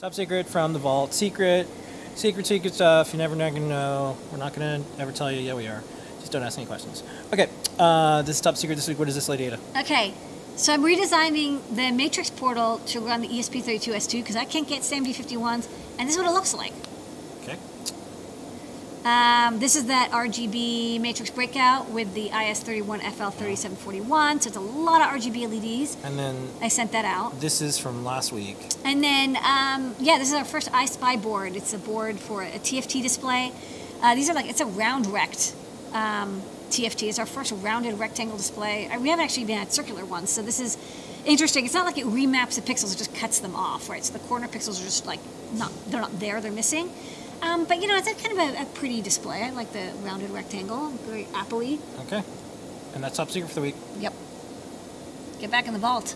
Top secret from the vault. Secret, secret, secret stuff. You're never gonna know. We're not gonna ever tell you. Yeah, we are. Just don't ask any questions. Okay. Uh, this is top secret this week. What is this, Lady Ada? Okay, so I'm redesigning the Matrix portal to run the E ESP32S2 because I can't get SAMD51s, and this is what it looks like. Okay. Um, this is that RGB matrix breakout with the IS31FL3741, so it's a lot of RGB LEDs. And then I sent that out. this is from last week. And then, um, yeah, this is our first EyeSPI board. It's a board for a TFT display. Uh, these are like, it's a round rect um, TFT. It's our first rounded rectangle display. Uh, We haven't actually even had circular ones, so this is interesting. It's not like it remaps the pixels, it just cuts them off, right? So the corner pixels are just like, not, they're not there, they're missing. Um, but you know, it's a kind of a, a pretty display. I like the rounded rectangle, very Apple-y. Okay. And that's top secret for the week. Yep. Get back in the vault.